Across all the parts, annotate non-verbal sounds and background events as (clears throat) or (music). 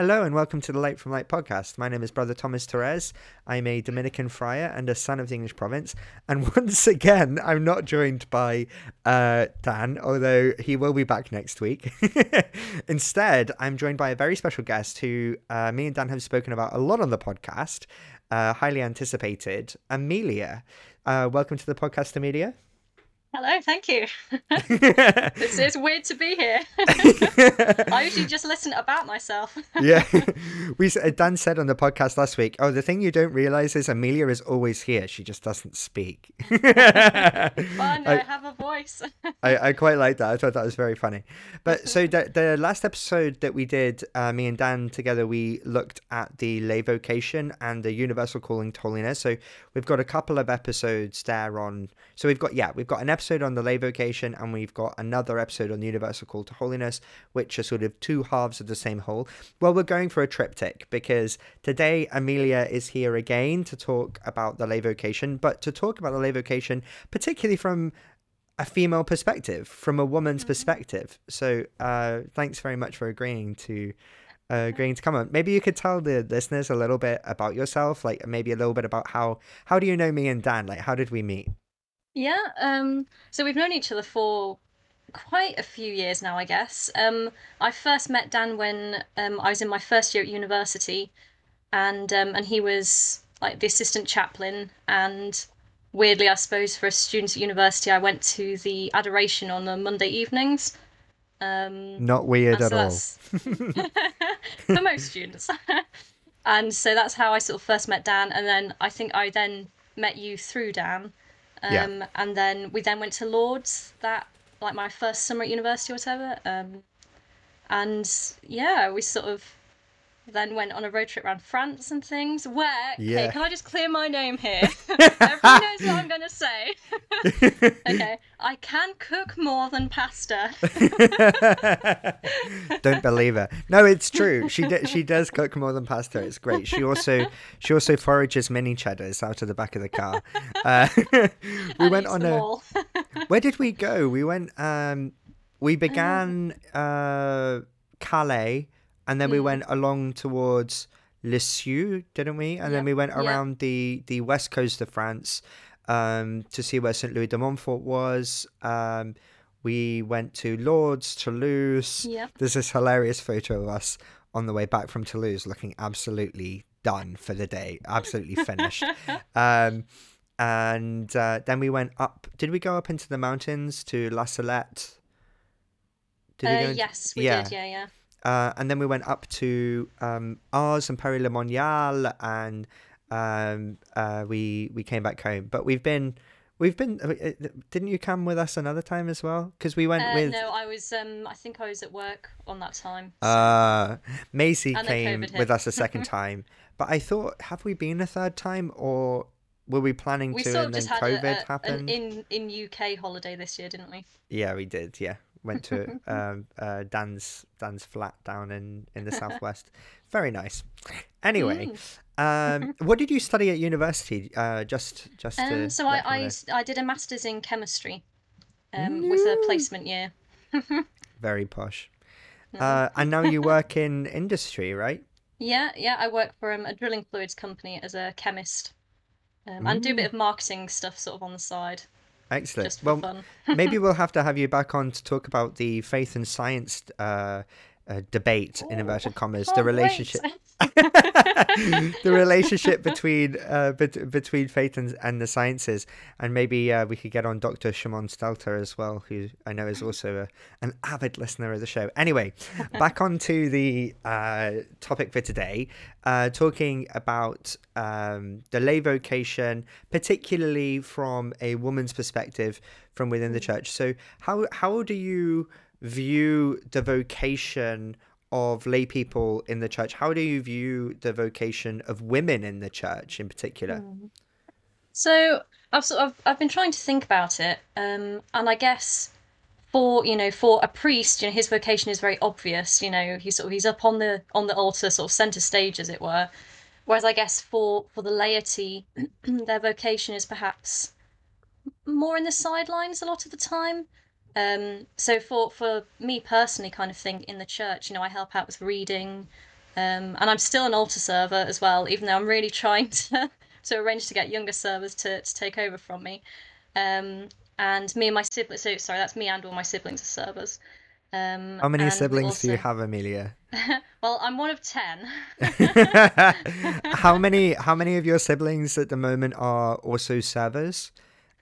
Hello and welcome to the Light from Light podcast. My name is Brother Thomas Torres. I'm a Dominican friar and a son of the English province. And (laughs) once again, I'm not joined by uh, Dan, although he will be back next week. (laughs) Instead, I'm joined by a very special guest who uh, me and Dan have spoken about a lot on the podcast, uh, highly anticipated, Amelia. Uh, welcome to the podcast, Amelia. Hello, thank you. (laughs) this is (laughs) weird to be here. (laughs) I usually just listen about myself. yeah, we uh, Dan said on the podcast last week. Oh, the thing you don't realize is Amelia is always here. She just doesn't speak. Fun, I, I, have a voice. I, I quite like that. I thought that was very funny. But so the the last episode that we did, uh, me and Dan together, we looked at the lay vocation and the universal calling to holiness. So we've got a couple of episodes there on. So we've got yeah, we've got an episode episode on the lay vocation and we've got another episode on the universal call to holiness, which are sort of two halves of the same whole. Well, we're going for a triptych because today Amelia is here again to talk about the lay vocation, but to talk about the lay vocation, particularly from a female perspective, from a woman's mm-hmm. perspective. So, uh, thanks very much for agreeing to uh, agreeing to come on. Maybe you could tell the listeners a little bit about yourself, like maybe a little bit about how how do you know me and Dan? Like, how did we meet? Yeah, um, so we've known each other for quite a few years now, I guess. Um, I first met Dan when um, I was in my first year at university, and um, and he was like the assistant chaplain. And weirdly, I suppose for a student at university, I went to the adoration on the Monday evenings. Um, Not weird at all. (laughs) for most students. (laughs) and so that's how I sort of first met Dan, and then I think I then met you through Dan. Um, yeah. And then we then went to Lourdes that like my first summer at university or whatever. Um, and yeah, we sort of then went on a road trip around France and things. Where, yeah. okay, can I just clear my name here? (laughs) (laughs) Everyone knows what I'm going to say. (laughs) okay, I can cook more than pasta. Don't believe her. No, it's true. She d- she does cook more than pasta. It's great. She also she also forages mini cheddars out of the back of the car. Uh, we went on a. where did we go? We went. Um, we began uh, Calais and then mm. we went along towards Lisieux, didn't we? And then we went around the the west coast of France um, to see where Saint Louis de Montfort was. Um, we went to Lourdes, Toulouse. Yep. There's this hilarious photo of us on the way back from Toulouse, looking absolutely done for the day, absolutely finished. (laughs) um, and uh, then we went up. Did we go up into the mountains to La Salette? Did uh, we go yes, we yeah. did. Yeah, yeah. Uh, and then we went up to um, Ars and Paray-le-Monial, and um, uh, we we came back home. But we've been we've been. Uh, uh, didn't you come with us another time as well? Because we went uh, with. No, I was. Um, I think I was at work on that time. So... Uh, Macy came with us a second (laughs) time, but I thought, have we been a third time, or were we planning we to? Sort of and then COVID a, a, happened. in in UK holiday this year, didn't we? Yeah, we did. Yeah went to (laughs) um, uh, Dan's Dan's flat down in in the (laughs) southwest. Very nice. Anyway, mm. um, (laughs) what did you study at university? Uh, just just um, so I I, I did a masters in chemistry, um, with a placement year. Very posh. Uh, and now you work in industry, right? Yeah, yeah. I work for um, a drilling fluids company as a chemist, um, and do a bit of marketing stuff sort of on the side. Excellent. well, maybe (laughs) we'll have to have you back on to talk about the faith and science uh, uh, debate in inverted commas, the relationship. (laughs) (laughs) the relationship between uh, bet- between faith and, and the sciences, and maybe uh, we could get on Dr. Shimon Stelter as well, who I know is also a, an avid listener of the show. Anyway, (laughs) back onto the uh, topic for today, uh, talking about um, the lay vocation, particularly from a woman's perspective from within the church. So, how how do you view the vocation of lay people in the church? How do you view the vocation of women in the church in particular? Hmm. So I've sort of I've been trying to think about it, um, and I guess for you know for a priest, you know his vocation is very obvious. You know he's sort of he's up on the on the altar, sort of center stage, as it were. Whereas I guess for for the laity, (clears throat) their vocation is perhaps more in the sidelines a lot of the time. Um, so for for me personally, kind of thing in the church, you know, I help out with reading, Um, and I'm still an altar server as well, even though I'm really (laughs) trying to to arrange to get younger servers to, to take over from me. Um, and me and my siblings, so sorry, that's me and all my siblings are servers. Um, How many siblings also, do you have, Amelia? (laughs) well, I'm one of ten. (laughs) how many how many of your siblings at the moment are also servers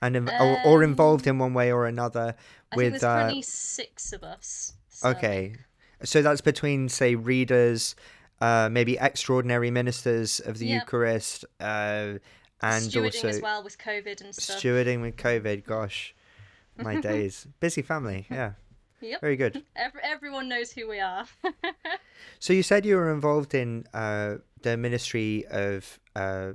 and inv- or, or involved Um, in one way or another I with there's uh, currently six of us. serving. okay so that's between say readers uh maybe extraordinary ministers of the Yep. eucharist uh and Stewarding also as well with COVID and stuff. stewarding with covid gosh my (laughs) days busy family yeah Yep. very good (laughs) Every, everyone knows who we are. (laughs) So you said you were involved in uh, the ministry of uh,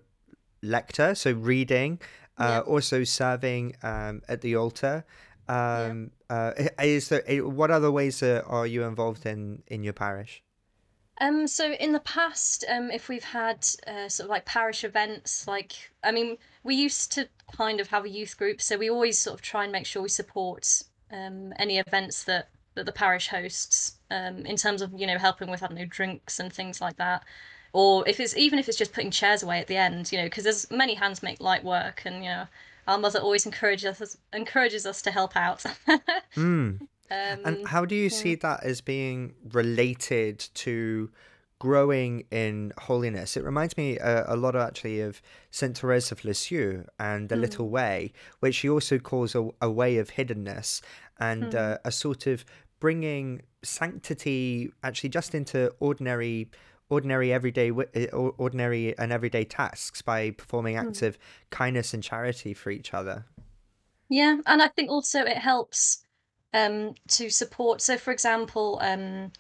lector, so reading, uh, also serving um, at the altar. Um, uh, is there eh, what other ways uh, are you involved in in your parish? Um, so in the past, um, if we've had uh, sort of like parish events, like I mean, we used to kind of have a youth group, so we always sort of try and make sure we support um, any events that that the parish hosts, um, in terms of you know helping with I don't know drinks and things like that, or if it's even if it's just putting chairs away at the end, you know, because there's many hands make light work, and you know, our mother always encourages us encourages us to help out. (laughs) Hmm. um, And how do you see that as being related to growing in holiness? It reminds me uh, a lot actually of Saint Therese of Lisieux and the Little Way, which she also calls a, a way of hiddenness and uh, a sort of bringing sanctity actually just into ordinary ordinary everyday or- ordinary and everyday tasks by performing acts of kindness and charity for each other Yeah, and I think also it helps um, to support. So, for example, um,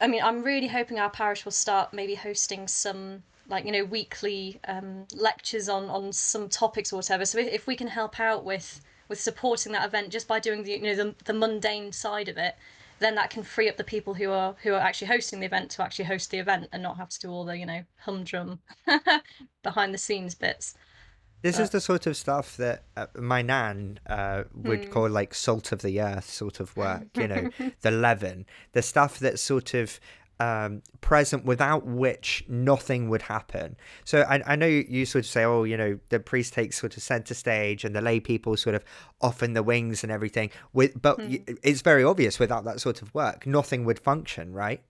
I mean, I'm really hoping our parish will start maybe hosting some like you know weekly um, lectures on on some topics or whatever. So if, if we can help out with with supporting that event just by doing the you know the, the mundane side of it, then that can free up the people who are who are actually hosting the event to actually host the event and not have to do all the you know humdrum (laughs) behind the scenes bits. This But is the sort of stuff that uh, my nan uh, would Hmm. call like salt of the earth sort of work, you know, the leaven, the stuff that's sort of um, present without which nothing would happen. So I, I know you, you sort of say, oh, you know, the priest takes sort of center stage and the lay people sort of off in the wings and everything. With, but y it's very obvious without that sort of work, nothing would function, right?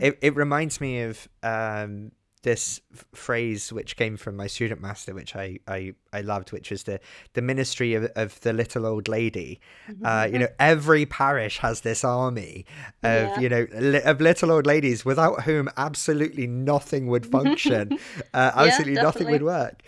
It, it reminds me of um, this phrase which came from my student master, which I, I, I loved, which was the, the ministry of, of the little old lady. Uh, you know, every parish has this army of, Yeah. you know, li- of little old ladies without whom absolutely nothing would function. (laughs) uh, absolutely nothing would work.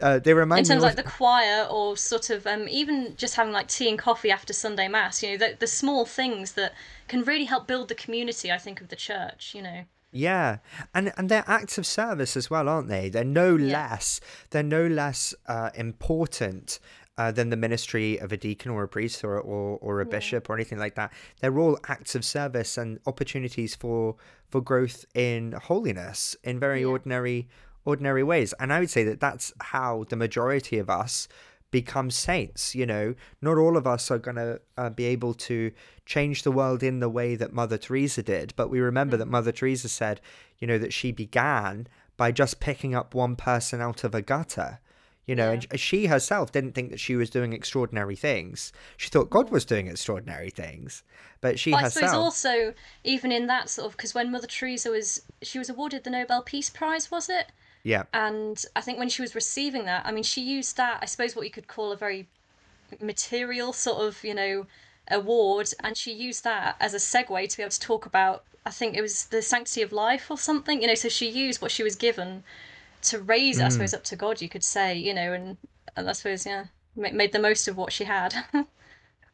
Uh, they remind in terms me of like the choir or sort of um, even just having like tea and coffee after Sunday mass, you know, the, the small things that can really help build the community, I think, of the church, you know. Yeah, and and they're acts of service as well, aren't they? They're no Yeah. less they're no less uh, important uh, than the ministry of a deacon or a priest or or, or a bishop or anything like that. They're all acts of service and opportunities for for growth in holiness in very Yeah. ordinary ordinary ways. And I would say that that's how the majority of us become saints you know? Not all of us are going to uh, be able to change the world in the way that mother teresa did but we remember that mother teresa said you know that she began by just picking up one person out of a gutter you know? And she herself didn't think that she was doing extraordinary things. She thought god was doing extraordinary things but she Well, I suppose also, even in that sort of, because when Mother Teresa was, she was awarded the Nobel Peace Prize, was it? Yeah And I think when she was receiving that, I mean, she used that, I suppose, what you could call a very material sort of, you know, award, and she used that as a segue to be able to talk about, I think it was the sanctity of life or something, you know, so she used what she was given to raise it, I mm. suppose, up to God, you could say, you know, and, and I suppose, yeah, ma- made the most of what she had. (laughs)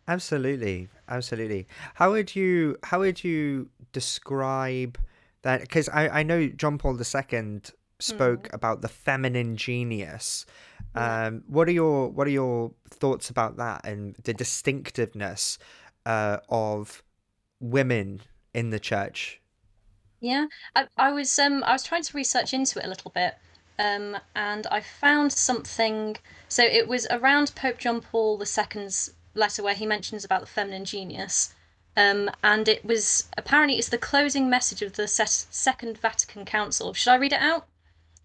Absolutely, absolutely. How would you how would you describe that? Because I I know John Paul II spoke about the feminine genius. Um, what are your what are your thoughts about that and the distinctiveness uh, of women in the church? Yeah, I, I was um I was trying to research into it a little bit, um, and I found something. So it was around Pope John Paul II's letter where he mentions about the feminine genius, Um, and it was apparently it's the closing message of the Second Vatican Council. Should I read it out?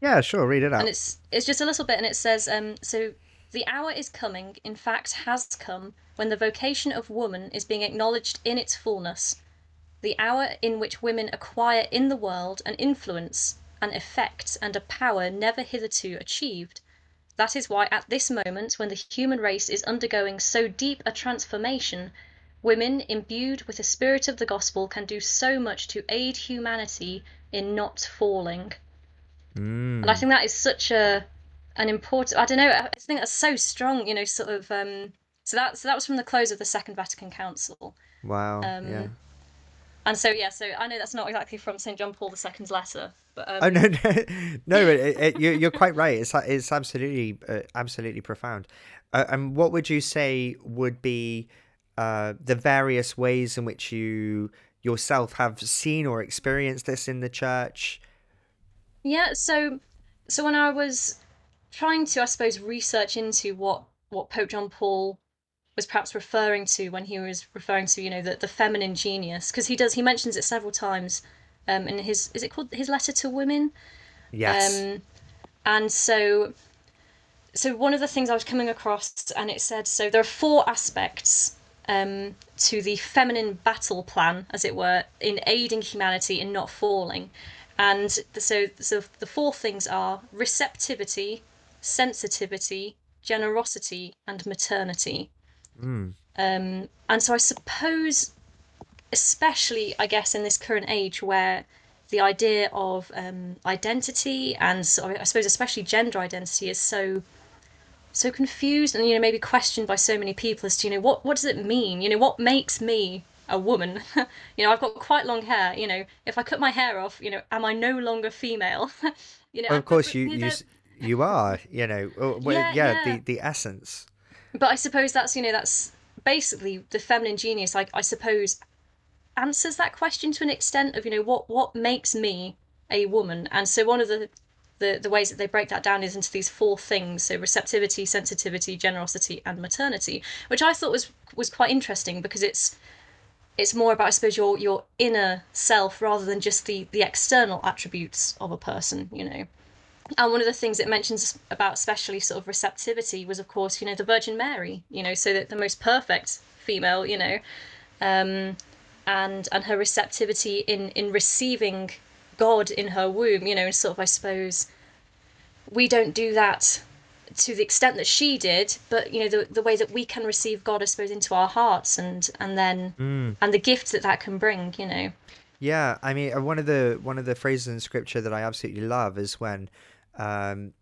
Yeah, sure, read it out. And it's it's just a little bit, and it says, um, so the hour is coming, in fact, has come, when the vocation of woman is being acknowledged in its fullness. The hour in which women acquire in the world an influence, an effect, and a power never hitherto achieved. That is why, at this moment, when the human race is undergoing so deep a transformation, women imbued with the spirit of the gospel can do so much to aid humanity in not falling. Mm. And I think that is such a an important. I don't know. I think that's so strong. You know, sort of. Um, so that so that was from the close of the Second Vatican Council. Wow. Um, yeah. And so yeah, so I know that's not exactly from St John Paul II's letter, but um... oh no, (laughs) no, no, it, it, you're you're quite right. It's it's absolutely uh, absolutely profound. Uh, and what would you say would be uh, the various ways in which you yourself have seen or experienced this in the church? Yeah, so so when I was trying to, I suppose, research into what what Pope John Paul was perhaps referring to when he was referring to, you know, the, the feminine genius, because he does he mentions it several times um, in his is it called his letter to women? Yes. Um, and so so one of the things I was coming across, and it said so there are four aspects um, to the feminine battle plan, as it were, in aiding humanity in not falling. And so, so the four things are receptivity, sensitivity, generosity, and maternity. Mm. Um, and so I suppose, especially, I guess, in this current age where the idea of um, identity and so, I suppose especially gender identity is so so confused and you know maybe questioned by so many people as to you know what what does it mean you know what makes me a woman. (laughs) You know i've got quite long hair you know. If i cut my hair off you know am i no longer female? (laughs) You know well, of course you you, you are you know. Oh, well, yeah, yeah, yeah, the the essence. But i suppose that's you know that's basically the feminine genius. Like i suppose answers that question to an extent of you know what what makes me a woman. And so one of the the, the ways that they break that down is into these four things. So receptivity sensitivity generosity and maternity which i thought was was quite interesting because it's it's more about i suppose your your inner self rather than just the the external attributes of a person you know. And one of the things it mentions about especially sort of receptivity was of course you know the virgin mary you know so that the most perfect female you know um and and her receptivity in in receiving God in her womb, you know, and sort of, I suppose, we don't do that to the extent that she did, but you know, the, the way that we can receive God, I suppose, into our hearts and, and then, mm. and the gifts that that can bring, you know. Yeah. I mean, uh, one of the, one of the phrases in scripture that I absolutely love is when, um,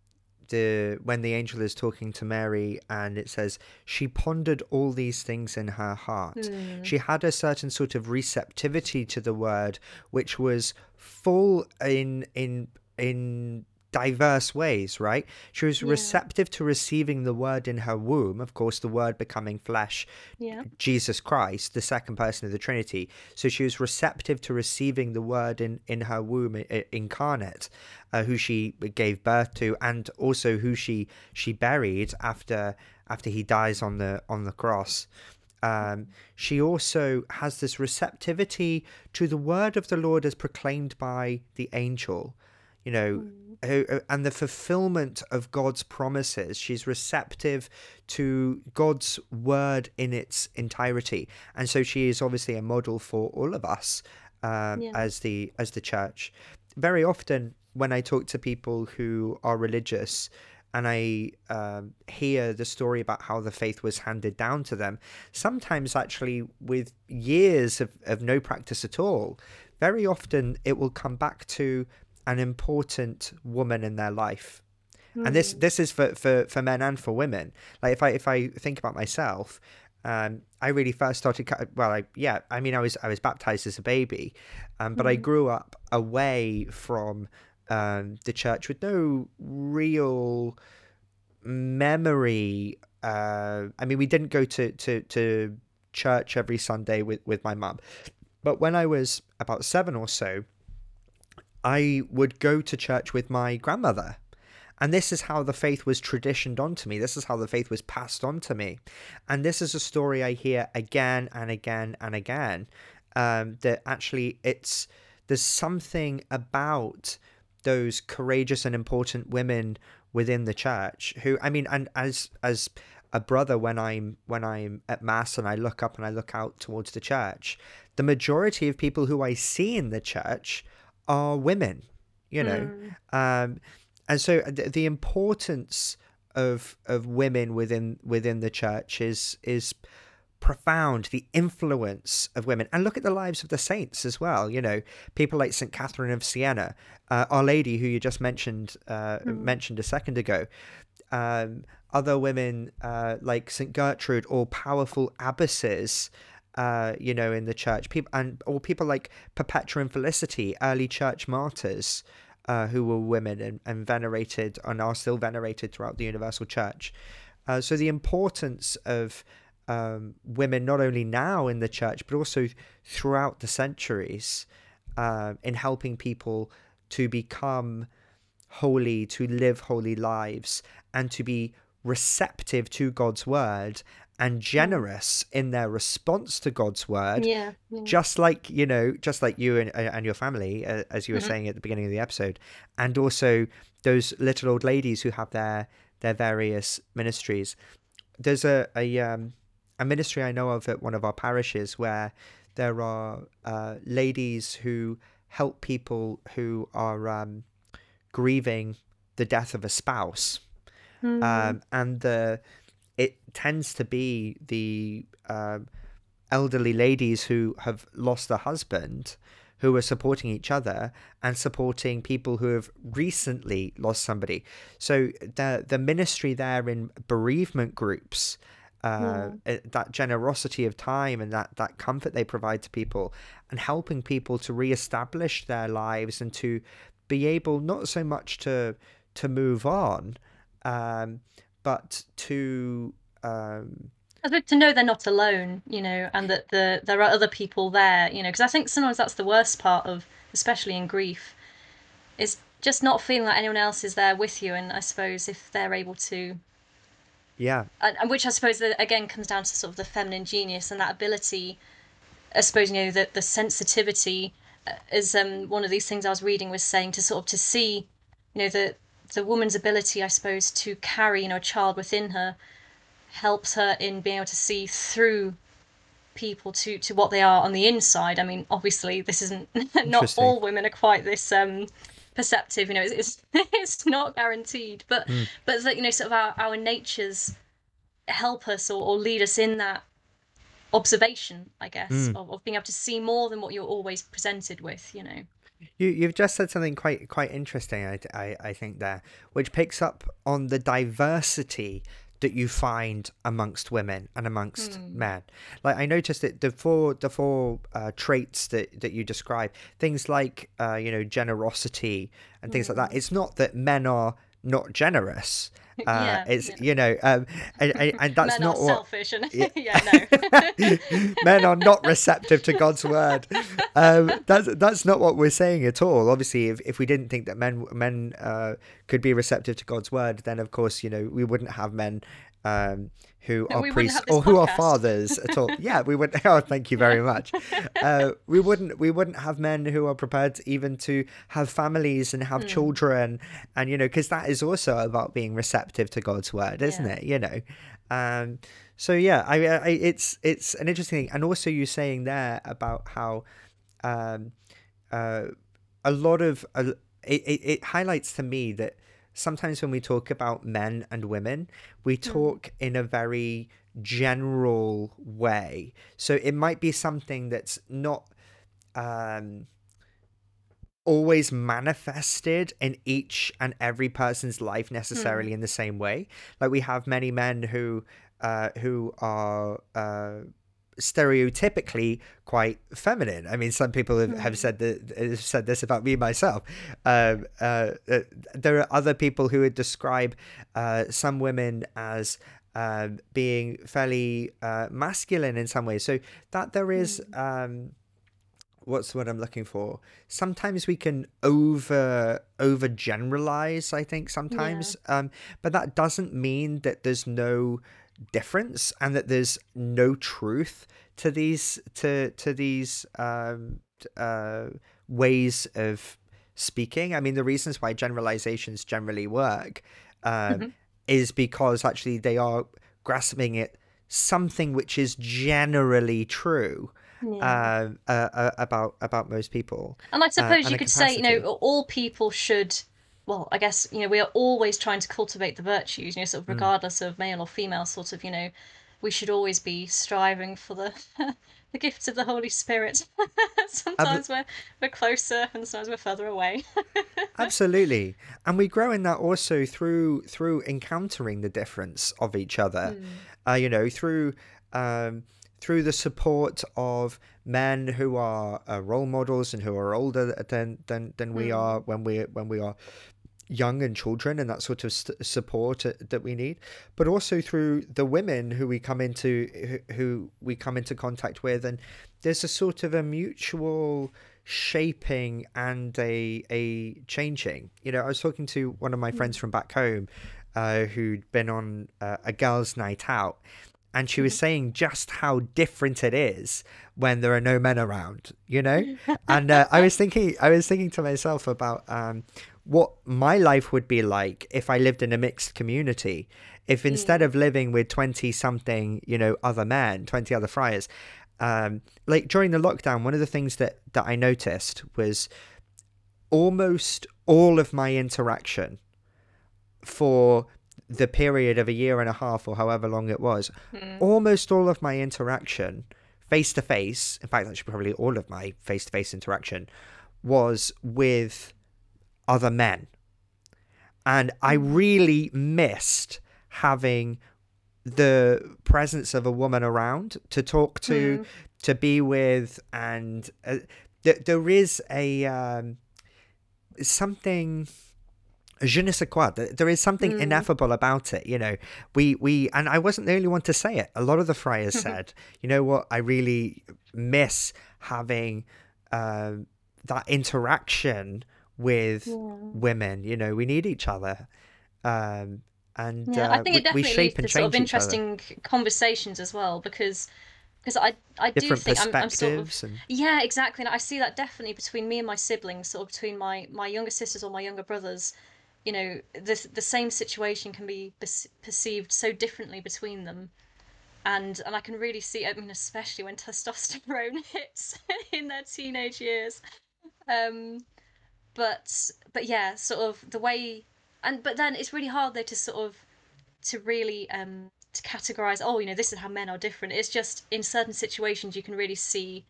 the when the angel is talking to Mary and it says she pondered all these things in her heart. Mm. She had a certain sort of receptivity to the word which was full in in in diverse ways, right? She was yeah. receptive to receiving the word in her womb, of course, the word becoming flesh, yeah. Jesus Christ, the second person of the Trinity. So she was receptive to receiving the word in, in her womb incarnate, uh, who she gave birth to, and also who she she buried after after he dies on the on the cross. Um, she also has this receptivity to the word of the Lord as proclaimed by the angel, you know, mm. and the fulfillment of God's promises. She's receptive to God's word in its entirety, and so she is obviously a model for all of us um, yeah. as the as the church. Very often, when I talk to people who are religious, and I um, hear the story about how the faith was handed down to them, sometimes actually with years of, of no practice at all, very often it will come back to an important woman in their life. Mm. And this hmm. this is for, for, for men and for women. Like if I if I think about myself, um, I really first started. Well, I, yeah, I mean, I was I was baptized as a baby, um, but mm. I hmm. grew up away from um, the church with no real memory. Uh, I mean, we didn't go to, to, to church every Sunday with, with my mum. But when I was about seven or so, I would go to church with my grandmother. And this is how the faith was traditioned onto me. This is how the faith was passed on to me. And this is a story I hear again and again and again. Um, that actually it's there's something about those courageous and important women within the church who I mean and as as a brother when I'm when I'm at mass and I look up and I look out towards the church, the majority of people who I see in the church are women, you know, mm. um, and so the, the importance of of women within within the church is is profound the influence of women and look at the lives of the saints as well you know people like st catherine of siena uh, our lady who you just mentioned uh, mm. mentioned a second ago um, other women uh, like St. Gertrude or powerful abbesses, uh, you know, in the church, people and or people like Perpetua and Felicity, early church martyrs, uh, who were women and, and venerated and are still venerated throughout the universal church. Uh, so the importance of um, women not only now in the church but also throughout the centuries uh, in helping people to become holy, to live holy lives, and to be receptive to God's word and generous in their response to God's word. Yeah, yeah. Just like, you know, just like you and, and your family, uh, as you were mm-hmm. saying at the beginning of the episode. And also those little old ladies who have their their various ministries. There's a a, um, a ministry I know of at one of our parishes where there are uh, ladies who help people who are um, grieving the death of a spouse mm. um, and the tends to be the uh, elderly ladies who have lost a husband who are supporting each other and supporting people who have recently lost somebody. So the the ministry there in bereavement groups, uh, yeah. that generosity of time and that that comfort they provide to people, and helping people to reestablish their lives and to be able not so much to to move on, um, but to um, to know they're not alone, you know, and that the there are other people there, you know, because I think sometimes that's the worst part of, especially in grief, is just not feeling like anyone else is there with you. And I suppose if they're able to, yeah, and, and which I suppose that again comes down to sort of the feminine genius and that ability. I suppose you know that the sensitivity uh, is um, one of these things I was reading was saying to sort of to see, you know, the the woman's ability, I suppose, to carry you know a child within her helps her in being able to see through people to to what they are on the inside. I mean, obviously, this isn't (laughs) not all women are quite this um, perceptive. You know, it's it's, (laughs) it's not guaranteed, but mm. but that you know, sort of our our natures help us or, or lead us in that observation, I guess, mm. of, of being able to see more than what you're always presented with. You know. You you've just said something quite quite interesting. I, I, I think there, which picks up on the diversity that you find amongst women and amongst mm. men. Like I noticed that the four the four uh, traits that that you describe, things like uh, you know generosity and things mm. like that. Hmm. It's not that men are not generous. (laughs) Uh, yeah, it's yeah. you know, um, and, and that's men not are what. Selfish and (laughs) yeah, yeah no. (laughs) men are not receptive to God's word. Um, that's that's not what we're saying at all. Obviously, if, if we didn't think that men men uh, could be receptive to God's word, then of course you know we wouldn't have men um, who no, are priests or who are fathers at all. (laughs) yeah, we would. (laughs) Oh, thank you very much. Uh, we wouldn't. We wouldn't have men who are prepared even to have families and have mm. children, and you know, because that is also about being receptive to God's word, isn't yeah. it? You know. Um, so yeah, I, I, it's it's an interesting thing, and also you saying there about how um, uh, a lot of uh, it, it, it highlights to me that sometimes when we talk about men and women, we hmm. talk in a very general way. So it might be something that's not um, always manifested in each and every person's life necessarily mm. in the same way. Like we have many men who uh, who are uh, stereotypically quite feminine. I mean, some people have, have hmm. said that have said this about me myself. Um, uh, uh, there are other people who would describe uh, some women as um, being fairly uh, masculine in some ways. So that there is. Hmm. Um, what's what I'm looking for? Sometimes we can over over generalize, I think sometimes. Yeah. Um but that doesn't mean that there's no difference and that there's no truth to these to to these um uh ways of speaking. I mean the reasons why generalizations generally work um mm-hmm. is because actually they are grasping at something which is generally true yeah. uh, uh, uh, about about most people. And I uh, suppose you could capacity. say, you know, all people should. Well, I guess you know we are always trying to cultivate the virtues. You know, sort of mm. regardless mm. of male or female, sort of. You know, we should always be striving for the (laughs) the gifts of the Holy Spirit. (laughs) sometimes we're we're closer, and sometimes we're further away. (laughs) Absolutely, and we grow in that also through through encountering the difference of each other. Mm. Uh, you know, through um, through the support of men who are uh, role models and who are older than than than we mm. are when we when we are young and children and that sort of st- support uh, that we need but also through the women who we come into who, who we come into contact with and there's a sort of a mutual shaping and a a changing you know i was talking to one of my mm. friends from back home uh, who'd been on uh, a girls night out and she was mm-hmm. saying just how different it is when there are no men around you know (laughs) and uh, i was thinking i was thinking to myself about um, what my life would be like if i lived in a mixed community if instead mm. of living with 20 something you know other men 20 other friars um, like during the lockdown one of the things that that i noticed was almost all of my interaction for the period of a year and a half or however long it was, mm. almost all of my interaction face to face, in fact, actually, probably all of my face to face interaction was with other men. And I hmm. really missed having the presence of a woman around to talk to, mm. to be with, and uh, th- there is a um, something je ne sais quoi. There is something mm. ineffable about it, you know. We we and I wasn't the only one to say it. A lot of the friars (laughs) said, you know what, I really miss having uh, that interaction with yeah. women. You know, we need each other. Um, and yeah, uh, I think it definitely leads to sort of interesting conversations as well because because I I do think I'm, I'm sort of and... yeah exactly and I see that definitely between me and my siblings sort of between my my younger sisters or my younger brothers you know the the same situation can be perceived so differently between them. And and I can really see I mean especially when (laughs) testosterone (laughs) hits (laughs) in their teenage years. Um but but yeah sort of the way and but then it's really hard though to sort of to really um to categorize oh you know this is how men are different. It's just in certain situations you can really see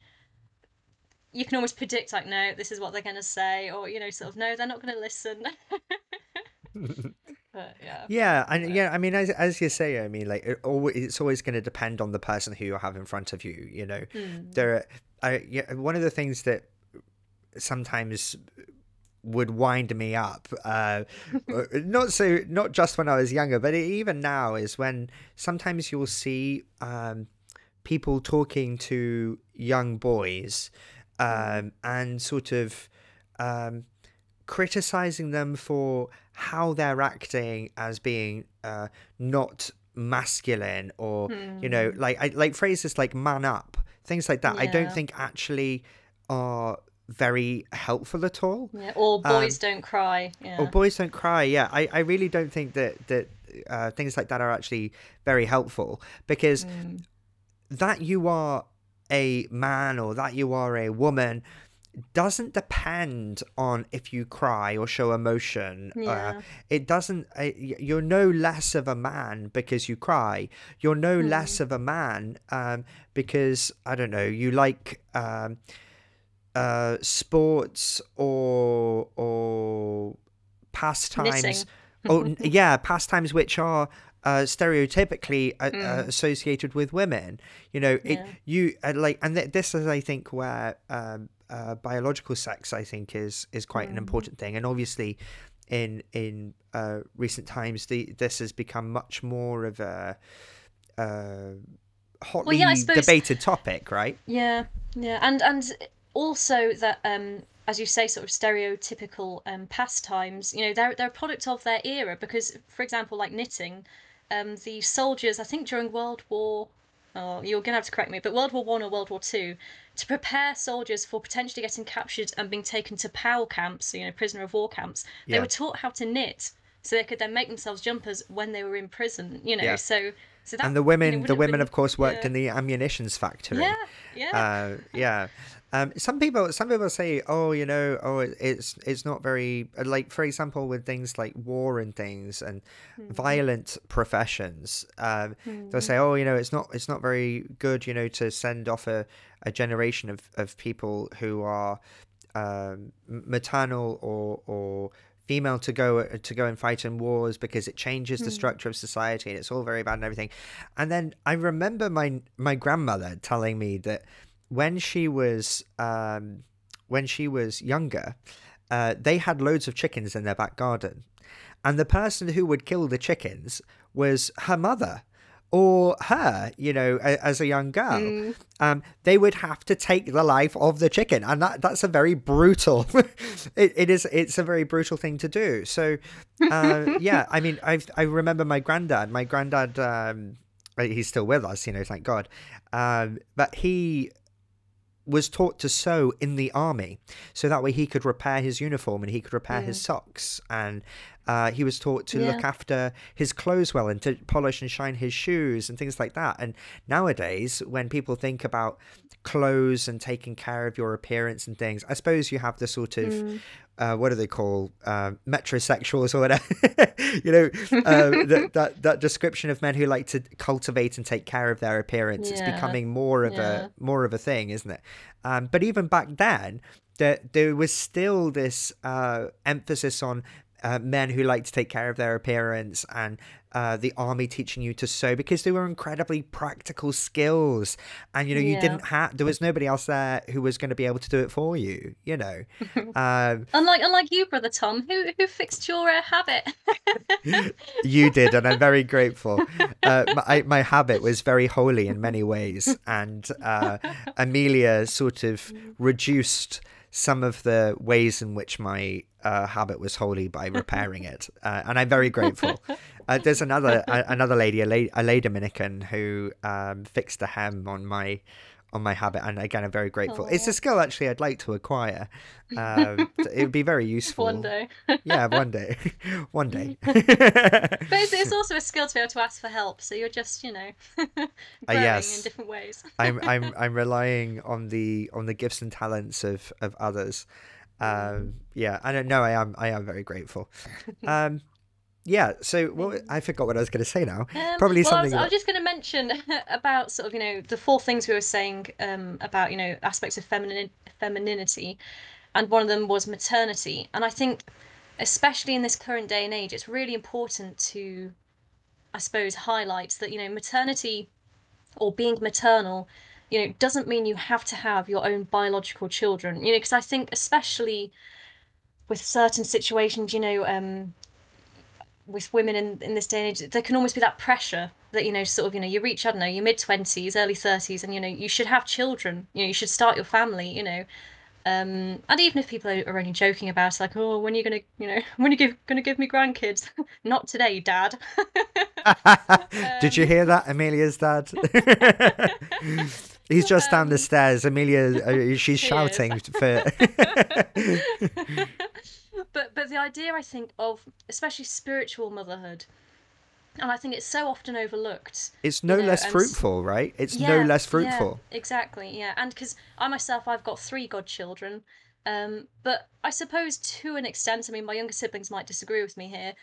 you can almost predict like no this is what they're going to say or you know sort of no they're not going to listen. (laughs) But yeah. Yeah and yeah. i mean as, as you say i mean like it always, it's always going to depend on the person who you have in front of you you know? Mm. there I, yeah, one of the things that sometimes would wind me up uh, (laughs) uh not so not just when i was younger but even now is when sometimes you'll see um, people talking to young boys um, and sort of um, criticizing them for how they're acting as being uh, not masculine or hmm. you know hmm. like I, like phrases like man up things like that yeah. i don't think actually are very helpful at all yeah or boys um, don't cry yeah. or boys don't cry yeah i, I really don't think that that uh, things like that are actually very helpful because mm. that you are a man or that you are a woman doesn't depend on if you cry or show emotion. Uh, yeah. Uh, it doesn't. Uh, you're no less of a man because you cry. You're no mm. less of a man um, because I don't know. You like um, uh, sports or or pastimes. Oh (laughs) yeah, pastimes which are uh, stereotypically uh, mm. uh, associated with women. You know, it yeah. you uh, like, and th- this is, I think, where um, uh, biological sex, I think, is is quite mm. an important thing, and obviously, in in uh, recent times, the this has become much more of a hotly well, yeah, suppose, debated topic, right? Yeah, yeah, and and also that um, as you say, sort of stereotypical um, pastimes, you know, they're, they're a product of their era because, for example, like knitting, um, the soldiers, I think during World War, oh, you're going to have to correct me, but World War One or World War Two, to prepare soldiers for potentially getting captured and being taken to POW camps, you know, prisoner of war camps, they yeah. were taught how to knit so they could then make themselves jumpers when they were in prison, you know, yeah. so... So that, and the women, you know, the women, been, of course, worked yeah. in the ammunitions factory. Yeah, yeah, uh, yeah. Um, some people, some people say, oh, you know, oh, it's it's not very like, for example, with things like war and things and mm. violent professions. Um, mm. They'll say, oh, you know, it's not it's not very good, you know, to send off a, a generation of, of people who are um, maternal or or female to go to go and fight in wars because it changes the mm. structure of society and it's all very bad and everything. And then I remember my my grandmother telling me that when she was um, when she was younger, uh, they had loads of chickens in their back garden, and the person who would kill the chickens was her mother or her, you know, as a young girl, mm. um, they would have to take the life of the chicken, and that that's a very brutal. (laughs) it, it is it's a very brutal thing to do. So, uh, (laughs) yeah, I mean, I I remember my granddad. My granddad, um, he's still with us, you know, thank God. Um, but he was taught to sew in the army so that way he could repair his uniform and he could repair yeah. his socks and uh, he was taught to yeah. look after his clothes well and to polish and shine his shoes and things like that. And nowadays, when people think about clothes and taking care of your appearance and things, I suppose you have the sort of mm. Uh, what do they call uh, metrosexuals or whatever, (laughs) you know, uh, (laughs) that, that that description of men who like to cultivate and take care of their appearance. Yeah. It's becoming more of yeah. a more of a thing, isn't it? Um, but even back then, there, there was still this uh, emphasis on uh, men who like to take care of their appearance and uh, the army teaching you to sew because they were incredibly practical skills. And you know yeah. you didn't have there was nobody else there who was going to be able to do it for you you know? (laughs) Um, unlike unlike you brother tom who who fixed your uh, habit? (laughs) You did and i'm (laughs) very grateful. Uh, my, my habit was very holy in many ways and uh, amelia sort of reduced some of the ways in which my uh, habit was holy by (laughs) repairing it, uh, and I'm very grateful. Uh, there's another another lady, a lady, a Dominican, who um, fixed the hem on my on my habit, and again, I'm very grateful. Aww. It's a skill actually I'd like to acquire. Um, (laughs) it would be very useful. One day. yeah, one day, (laughs) one day. (laughs) but it's, it's, also a skill to be able to ask for help. So you're just, you know, growing uh, yes. in different ways. I'm I'm I'm relying on the on the gifts and talents of of others. Um, yeah, I don't know. I am I am very grateful. Um, yeah, so what, I forgot what I was going to say now. Um, Probably well, something. I was, I was just going to mention (laughs) about sort of you know the four things we were saying um, about you know aspects of feminine femininity, and one of them was maternity. And I think, especially in this current day and age, it's really important to, I suppose, highlight that you know maternity, or being maternal, you know, doesn't mean you have to have your own biological children. You know, because I think especially with certain situations, you know. Um, with women in, in this day and age, there can almost be that pressure that, you know, sort of, you know, you reach, I don't know, your mid 20s, early 30s, and, you know, you should have children, you know, you should start your family, you know. Um, and even if people are only joking about it, like, oh, when are you gonna, you know, (laughs) when are you gonna give me grandkids? (laughs) Not today, Dad. um, (laughs) Did you hear that, Amelia's dad? He's just down the um, stairs. Amelia, uh, she's shouting for but but the idea I think of especially spiritual motherhood and I think it's so often overlooked. It's no you know, less fruitful, right? It's yeah, no less fruitful. Yeah, exactly, yeah. And because I myself, I've got three godchildren, um, but I suppose to an extent, I mean, my younger siblings might disagree with me here,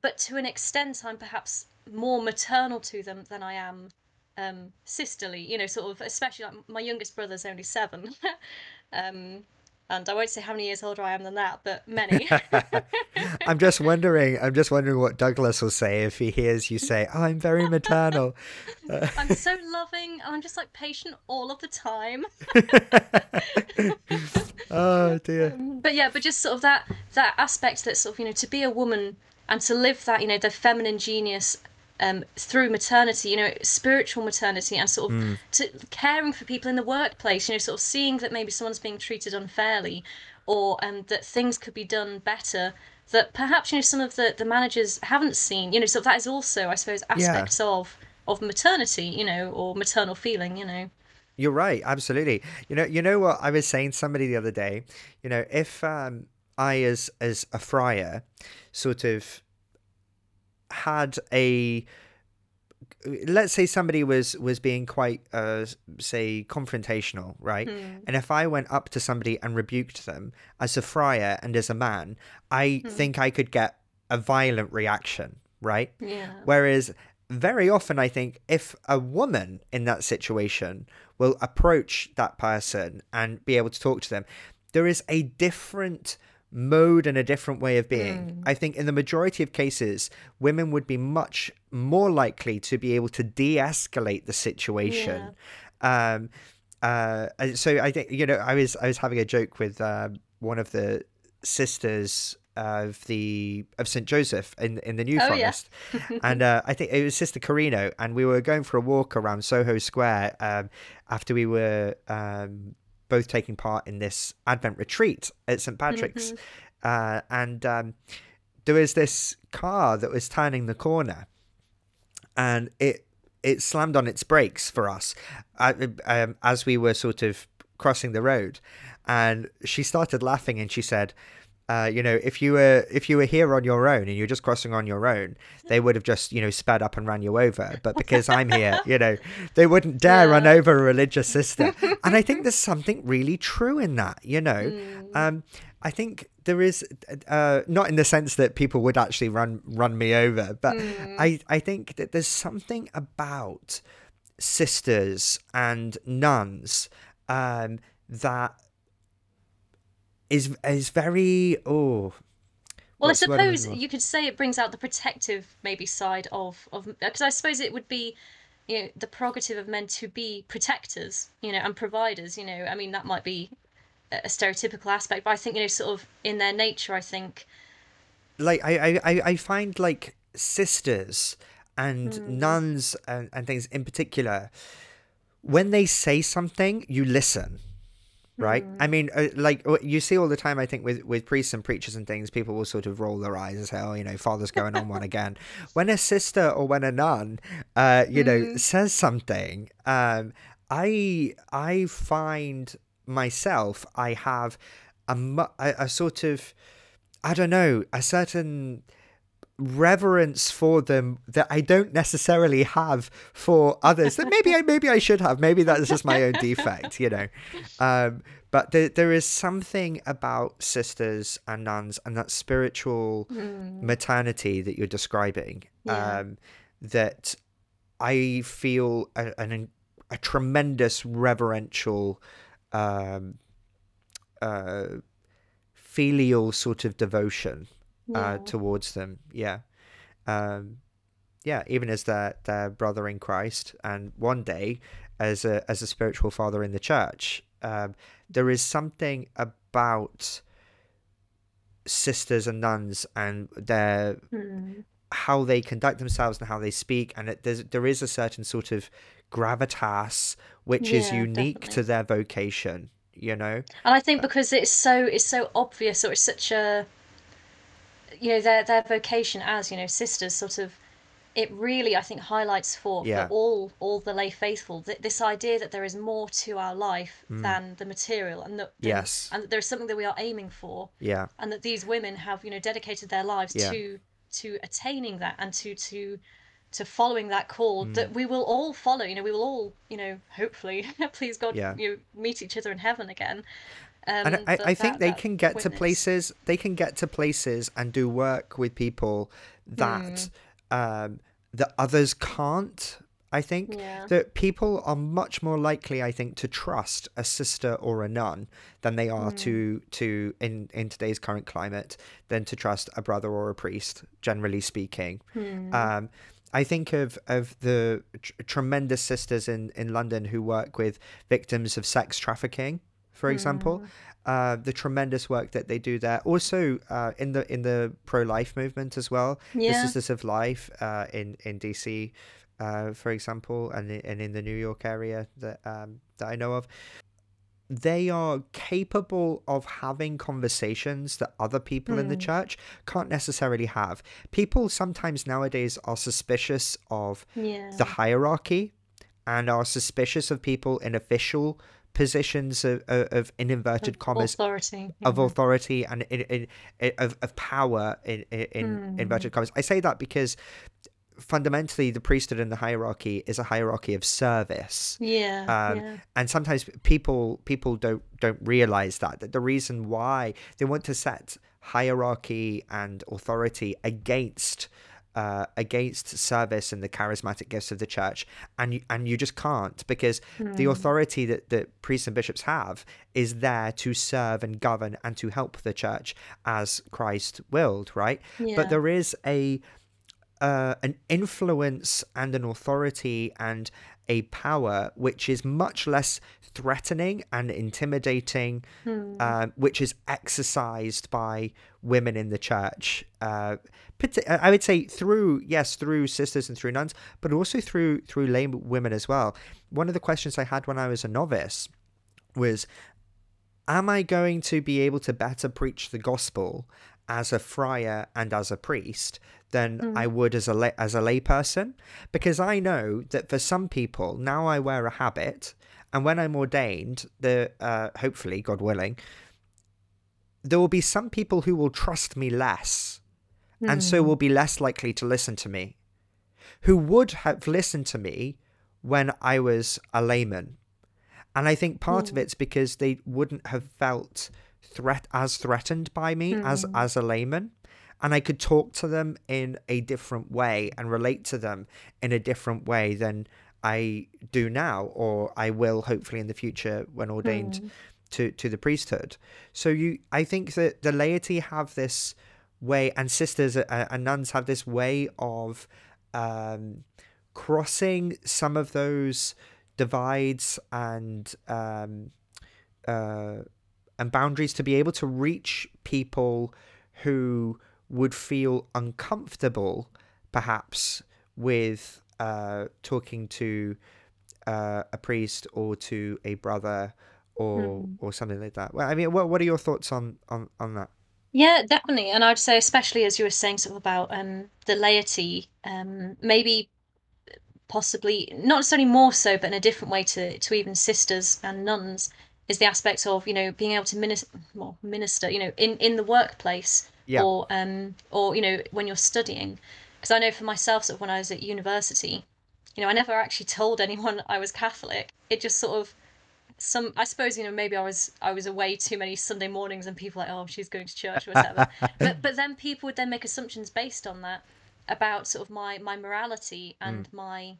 but to an extent, I'm perhaps more maternal to them than I am um, sisterly. You know, sort of, especially like my youngest brother's only seven. (laughs) um, and I won't say how many years older I am than that, but many. (laughs) I'm just wondering. I'm just wondering what Douglas will say if he hears you say, oh, "I'm very maternal." (laughs) I'm so loving, and I'm just like patient all of the time. (laughs) oh dear. Um, but yeah, but just sort of that that aspect that sort of you know to be a woman and to live that you know the feminine genius um, through maternity, you know, spiritual maternity and sort of mm. to caring for people in the workplace, you know, sort of seeing that maybe someone's being treated unfairly or um, that things could be done better that perhaps, you know, some of the, the managers haven't seen, you know, so that is also, I suppose, aspects yeah. of, of maternity, you know, or maternal feeling, you know. You're right, absolutely. You know, you know what I was saying to somebody the other day. You know, if um, I, as as a friar, sort of had a let's say somebody was was being quite uh say confrontational right mm. and if i went up to somebody and rebuked them as a friar and as a man i mm. think i could get a violent reaction right yeah whereas very often i think if a woman in that situation will approach that person and be able to talk to them there is a different mode and a different way of being. Mm. I think in the majority of cases, women would be much more likely to be able to de escalate the situation. Yeah. Um, uh, so I think you know I was I was having a joke with uh, one of the sisters of the of St Joseph in in the New oh, Forest, yeah. and uh, I think it was Sister Carino, and we were going for a walk around Soho Square um, after we were um, both taking part in this Advent retreat at St Patrick's, mm-hmm. uh, and um, there was this car that was turning the corner, and it it slammed on its brakes for us uh, um, as we were sort of crossing the road, and she started laughing and she said. Uh, you know, if you were if you were here on your own and you're just crossing on your own, they would have just you know sped up and ran you over. But because I'm here, you know, they wouldn't (laughs) dare yeah. run over a religious sister. and I think (laughs) there's something really true in that. You know, mm. um, I think there is uh, not in the sense that people would actually run run me over, but mm. I I think that there's something about sisters and nuns um, that is is very oh well i suppose you could say it brings out the protective maybe side of of because i suppose it would be you know the prerogative of men to be protectors you know and providers you know. I mean that might be a stereotypical aspect but i think you know sort of in their nature i think like i i i find like sisters and mm. nuns and, and things in particular when they say something you listen right? Mm. I mean, uh, like you see all the time. I think with with priests and preachers and things, people will sort of roll their eyes and say, "Oh, you know, father's going on one (laughs) again." When a sister or when a nun, uh, you mm. know, says something, um, I I find myself I have a, a, a sort of I don't know a certain reverence for them that I don't necessarily have for others. that maybe I maybe I should have. Maybe that's just my own defect, you know. Um, but there, there is something about sisters and nuns and that spiritual mm. maternity that you're describing yeah. um, that I feel a, an, a tremendous reverential um, uh, filial sort of devotion uh, towards them. Yeah. Um, yeah, even as their, their brother in Christ, and one day as a as a spiritual father in the church, um, there is something about sisters and nuns and their mm. how they conduct themselves and how they speak, and it, there's there is a certain sort of gravitas which yeah, is unique definitely. to their vocation. You know, and I think uh, because it's so it's so obvious, or it's such a you know their their vocation as you know sisters sort of it really I think highlights for, yeah. for all all the lay faithful th- this idea that there is more to our life mm. than the material and that yes and that there's something that we are aiming for yeah and that these women have you know dedicated their lives yeah. to to attaining that and to to to following that call mm. that we will all follow you know we will all you know hopefully (laughs) please god yeah. you know, meet each other in heaven again um, and I, I think that, they can get witness. to places. They can get to places and do work with people that mm. um, that others can't. I think yeah. that people are much more likely, I think, to trust a sister or a nun than they are mm. to to in in today's current climate than to trust a brother or a priest. Generally speaking, mm. um, I think of of the tr- tremendous sisters in in London who work with victims of sex trafficking for example. Mm. Uh, the tremendous work that they do there. Also, uh, in the in the pro life movement as well. The Sisters of Life uh, in in DC, uh, for example, and and in the New York area that um, that I know of. They are capable of having conversations that other people in the Mm. church can't necessarily have. People sometimes nowadays are suspicious of Yeah. the hierarchy and are suspicious of people in official positions of, of, in inverted Of commas authority. of authority and in, in, of, of power in, in, Hmm. inverted commas. I say that because fundamentally the priesthood and the hierarchy is a hierarchy of service. Yeah. Um, yeah. and sometimes people people don't don't realize that that the reason why they want to set hierarchy and authority against uh, against service and the charismatic gifts of the church, and you, and you just can't because the authority that, that priests and bishops have is there to serve and govern and to help the church as Christ willed, right? Yeah. But there is a uh, an influence and an authority and a power which is much less threatening and intimidating, um, which is exercised by women in the church. Uh, I would say through yes, through sisters and through nuns, but also through through lay women as well. One of the questions I had when I was a novice was am I going to be able to better preach the gospel as a friar and as a priest than mm. I would as a lay, as a layperson? Because I know that for some people now I wear a habit, and when I'm ordained, the uh, hopefully God willing, there will be some people who will trust me less, and so mm. will be less likely to listen to me, who would have listened to me when I was a layman. And I think part of mm. it's because they wouldn't have felt threat as threatened by me as as a layman. And I could talk to them in a different way and relate to them in a different way than I do now, or I will hopefully in the future when ordained to, to the priesthood. So you, I think that the laity have this way, and sisters uh, and nuns have this way of um, crossing some of those divides and um, uh, and boundaries to be able to reach people who would feel uncomfortable, perhaps, with uh, talking to uh, a priest or to a brother or or something like that. Well, I mean, what what are your thoughts on on on that? Yeah, definitely. And I'd say, especially as you were saying sort of about um, the laity, um, maybe possibly not necessarily more so, but in a different way to, to even sisters and nuns, is the aspect of, you know, being able to minister, well, minister, you know, in, in the workplace Yeah. or, um, or, you know, when you're studying. Because I know for myself, sort of when I was at university, you know, I never actually told anyone I was Catholic. It just sort of, some I suppose you know maybe I was I was away too many Sunday mornings and people were like oh she's going to church or whatever (laughs) but but then people would then make assumptions based on that about sort of my my morality and my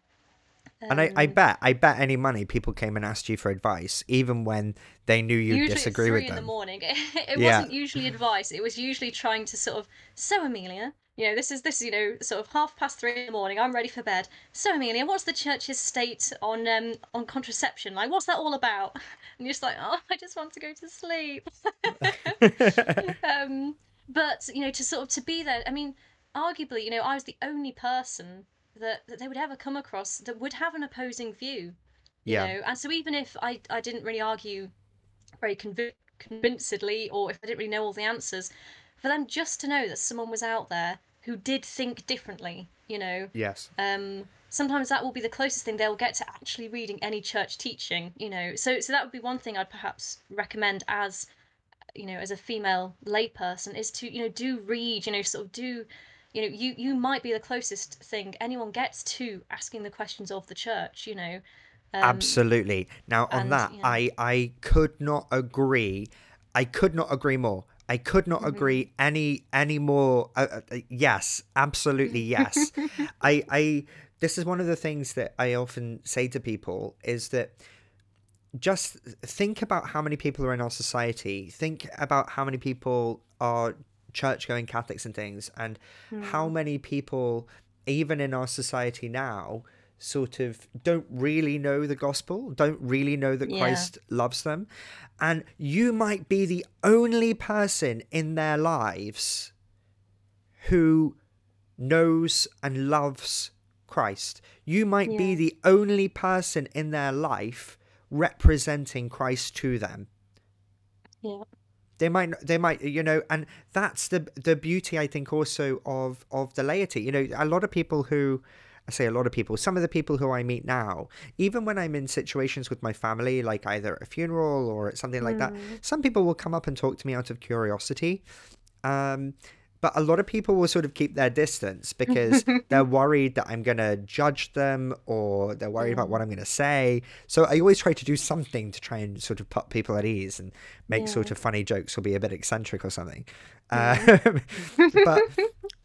And I, I um, bet I bet any money people came and asked you for advice, even when they knew you usually disagree at three with in the morning. (laughs) It Yeah. wasn't usually advice it was usually trying to sort of so Amelia you know this is this you know sort of half past three in the morning I'm ready for bed. So Amelia what's the church's state on um on contraception? Like what's that all about? (laughs) And you're just like oh I just want to go to sleep. (laughs) Um but you know to sort of to be there i mean arguably you know i was the only person that, that they would ever come across that would have an opposing view you Yeah. know and so even if i i didn't really argue very conv- convincedly or if i didn't really know all the answers for them just to know that someone was out there who did think differently you know Yes. um, sometimes that will be the closest thing they'll get to actually reading any church teaching you know so so that would be one thing i'd perhaps recommend as you know as a female layperson is to you know do read you know sort of do you know you you might be the closest thing anyone gets to asking the questions of the church you know um, Absolutely. Now on and, that, yeah. I I could not agree. I could not agree more. I could not Mm-hmm. agree any any more. Uh, uh, uh, yes, absolutely yes. (laughs) I I this is one of the things that I often say to people is that just think about how many people are in our society. Think about how many people are church going Catholics and things, and how Hmm. many people, even in our society now, sort of don't really know the gospel, don't really know that Yeah. Christ loves them. And you might be the only person in their lives who knows and loves Christ. You might be the only person in their life representing Christ to them Yeah. They might they might you know and that's the the beauty i think also of of the laity. You know a lot of people who i say a lot of people some of the people who i meet now even when i'm in situations with my family like either at a funeral or at something like that some people will come up and talk to me out of curiosity. Um but a lot of people will sort of keep their distance because (laughs) they're worried that I'm going to judge them or they're worried about what I'm going to say. So I always try to do something to try and sort of put people at ease and make sort of funny jokes or be a bit eccentric or something. Um, (laughs) but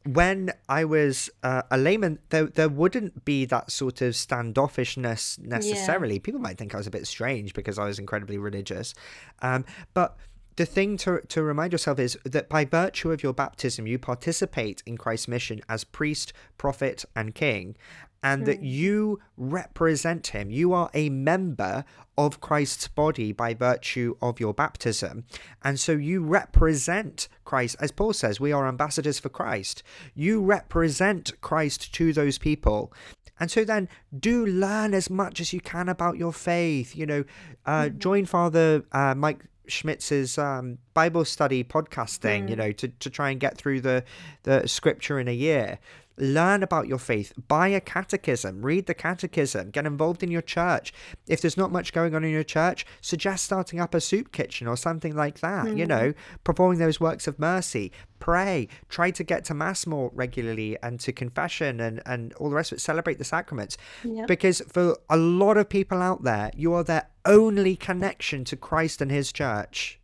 when I was uh, a layman, there, there wouldn't be that sort of standoffishness necessarily. People might think I was a bit strange because I was incredibly religious. Um, but the thing to, to remind yourself is that by virtue of your baptism, you participate in Christ's mission as priest, prophet, and king, and that you represent him. You are a member of Christ's body by virtue of your baptism. And so you represent Christ. As Paul says, we are ambassadors for Christ. You represent Christ to those people. And so then do learn as much as you can about your faith. You know, uh, join Father uh, Mike Schmitz's um, Bible study podcast thing, you know, to, to try and get through the, the scripture in a year. Learn about your faith. Buy a catechism. Read the catechism. Get involved in your church. If there's not much going on in your church, suggest starting up a soup kitchen or something like that. You mm. know, performing those works of mercy. Pray. Try to get to Mass more regularly and to confession and, and all the rest of it. Celebrate the sacraments. Yep. Because for a lot of people out there, you are their only connection to Christ and His church.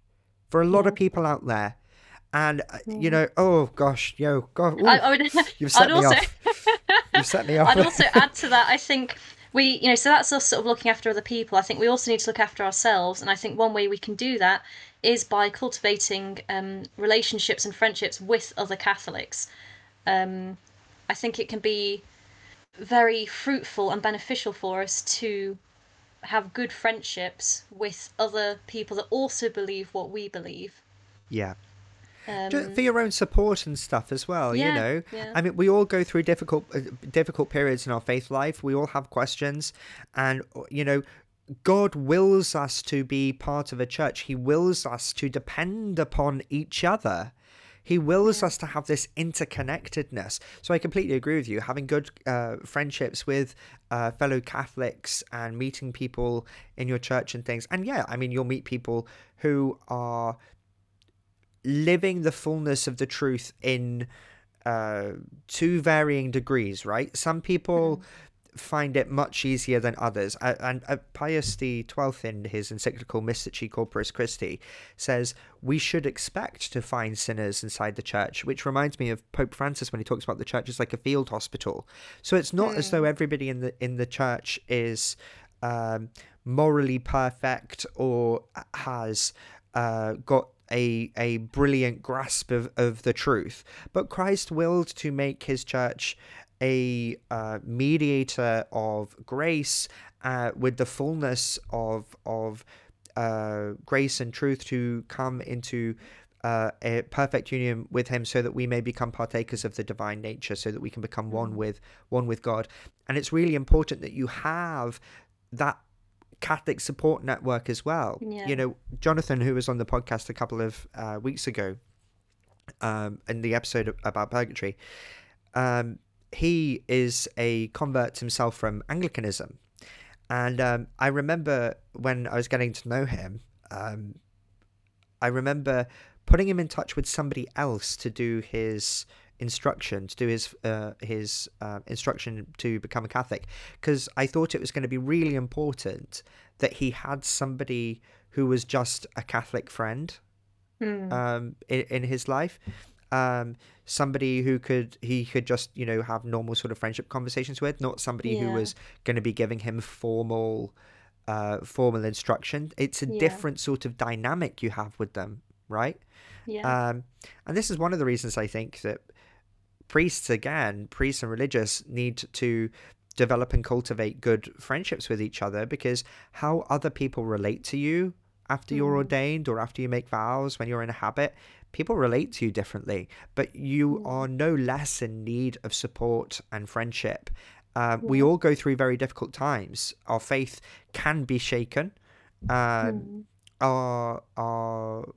For a lot of people out there. And, uh, you know, oh gosh, yo, God, ooh, I, I would, (laughs) you've set I'd me also, off. You've set me (laughs) off. I'd also add to that. I think we, you know, so that's us sort of looking after other people. I think we also need to look after ourselves, and I think one way we can do that is by cultivating um, relationships and friendships with other Catholics. Um, I think it can be very fruitful and beneficial for us to have good friendships with other people that also believe what we believe. yeah. Um, for your own support and stuff as well you know yeah. i mean we all go through difficult uh, difficult periods in our faith life we all have questions and uh, you know god wills us to be part of a church he wills us to depend upon each other he wills us to have this interconnectedness. So I completely agree with you. Having good uh, friendships with uh, fellow Catholics and meeting people in your church and things. And yeah, I mean, you'll meet people who are living the fullness of the truth in uh, to varying degrees, right? Some people find it much easier than others. Uh, and uh, Pius XII, in his encyclical Mystici Corporis Christi, says we should expect to find sinners inside the church, which reminds me of Pope Francis when he talks about the church as like a field hospital. So it's not as though everybody in the in the church is um, morally perfect or has uh, got a a brilliant grasp of, of the truth. But Christ willed to make his church a uh, mediator of grace uh, with the fullness of of uh, grace and truth to come into uh, a perfect union with him so that we may become partakers of the divine nature so that we can become one with one with god and it's really important that you have that catholic support network as well Yeah. you know jonathan who was on the podcast a couple of uh, weeks ago um, in the episode about purgatory um, he is a convert himself from anglicanism and um, I remember when I was getting to know him, um, I remember putting him in touch with somebody else to do his instruction, to do his uh, his uh, instruction to become a Catholic, because I thought it was going to be really important that he had somebody who was just a Catholic friend um, in, in his life. Um, somebody who could he could just you know have normal sort of friendship conversations with, not somebody who was going to be giving him formal uh, formal instruction. It's a Yeah. different sort of dynamic you have with them, right? Yeah. Um, and this is one of the reasons I think that priests, again, priests and religious need to develop and cultivate good friendships with each other because how other people relate to you after you're Mm. ordained or after you make vows when you're in a habit people relate to you differently but you Mm. are no less in need of support and friendship uh, we all go through very difficult times our faith can be shaken um, Mm. our our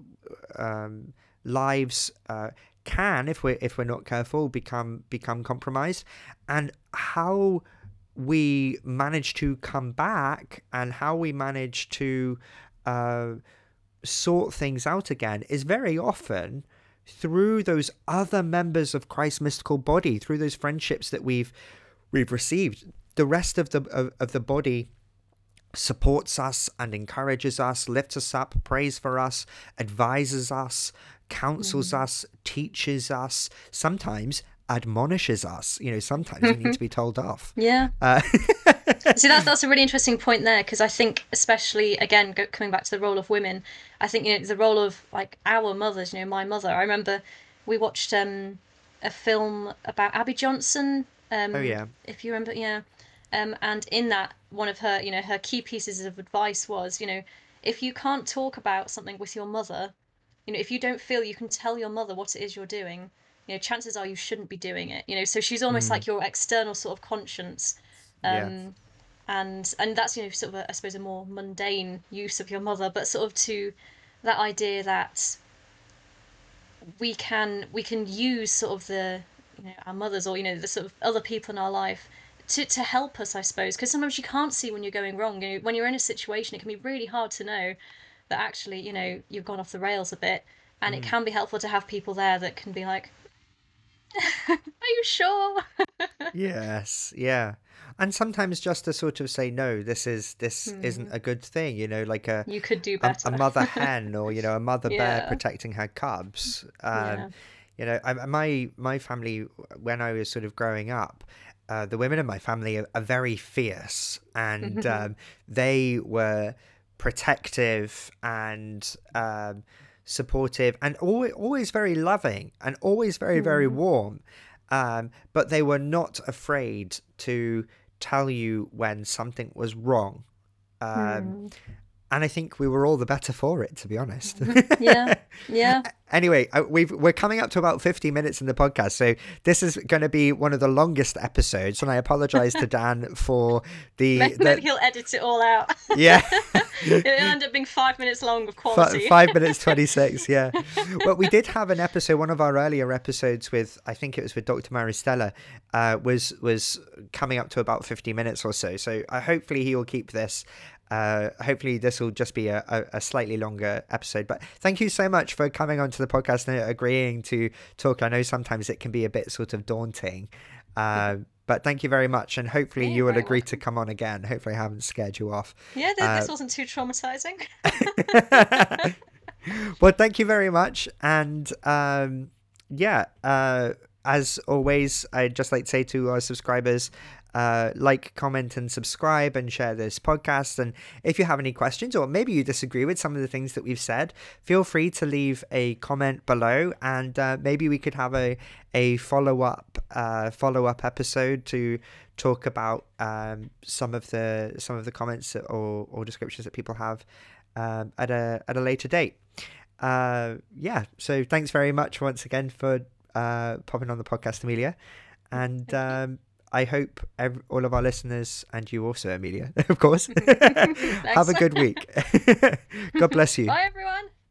um, lives uh, can, if we're if we're not careful, become become compromised, and how we manage to come back and how we manage to uh, sort things out again is very often through those other members of Christ's mystical body, through those friendships that we've we've received. The rest of the of, of the body supports us and encourages us, lifts us up, prays for us, advises us, counsels us, teaches us, sometimes admonishes us. You know, sometimes we need to be told off. Yeah. Uh, (laughs) See, that's that's a really (laughs) interesting point there because I think, especially again, go, coming back to the role of women, I think you know the role of like our mothers. You know, my mother. I remember we watched um a film about Abby Johnson. Um, Oh, yeah. If you remember, yeah. Um, and in that, one of her, you know, her key pieces of advice was, you know, if you can't talk about something with your mother, you know, if you don't feel you can tell your mother what it is you're doing, you know, chances are you shouldn't be doing it. You know, so she's almost like your external sort of conscience. Um, Yeah. and and that's you know sort of a, I suppose a more mundane use of your mother, but sort of to that idea that we can we can use sort of the you know our mothers or you know the sort of other people in our life to to help us, I suppose, because sometimes you can't see when you're going wrong. You know, when you're in a situation, it can be really hard to know that actually you know you've gone off the rails a bit, and it can be helpful to have people there that can be like, (laughs) "Are you sure?" (laughs) yes, yeah. And sometimes just to sort of say no, this is this isn't a good thing, you know, like a You could do better. a mother (laughs) hen or you know a mother bear protecting her cubs. Um, Yeah. You know, I, my my family when I was sort of growing up, uh, the women in my family are, are very fierce, and um, they were protective and um, supportive, and always always very loving, and always very very warm. Um, but they were not afraid to tell you when something was wrong. Um, and I think we were all the better for it, to be honest. yeah, yeah. (laughs) anyway, uh, we've we're coming up to about fifty minutes in the podcast, so this is going to be one of the longest episodes, and I apologise to Dan (laughs) for the, Maybe the (laughs) he'll edit it all out. yeah It'll end up being five minutes long of quality. five minutes twenty six. Yeah, well, we did have an episode, one of our earlier episodes with I think it was with Dr. Maristella, uh, was was coming up to about fifty minutes or so. So uh, hopefully he will keep this. Uh, hopefully this will just be a, a, a slightly longer episode. But thank you so much for coming onto the podcast and agreeing to talk. I know sometimes it can be a bit sort of daunting. Uh, but thank you very much, and hopefully Yeah, you will agree to come on again. Hopefully, I haven't scared you off. Yeah, th- Uh, this wasn't too traumatizing. (laughs) (laughs) well, thank you very much. And um, yeah, uh, as always, I'd just like to say to our subscribers, uh, like, comment, and subscribe, and share this podcast. And if you have any questions, or maybe you disagree with some of the things that we've said, feel free to leave a comment below, and uh, maybe we could have a a follow up uh, follow up episode to talk about um, some of the some of the comments or, or descriptions that people have um, at a at a later date. Uh, yeah, so thanks very much once again for uh, popping on the podcast, Amelia, and um, I hope ev- all of our listeners and you also, Amelia, (laughs) of course, (laughs) (laughs) have a good week. God bless you. Bye, everyone.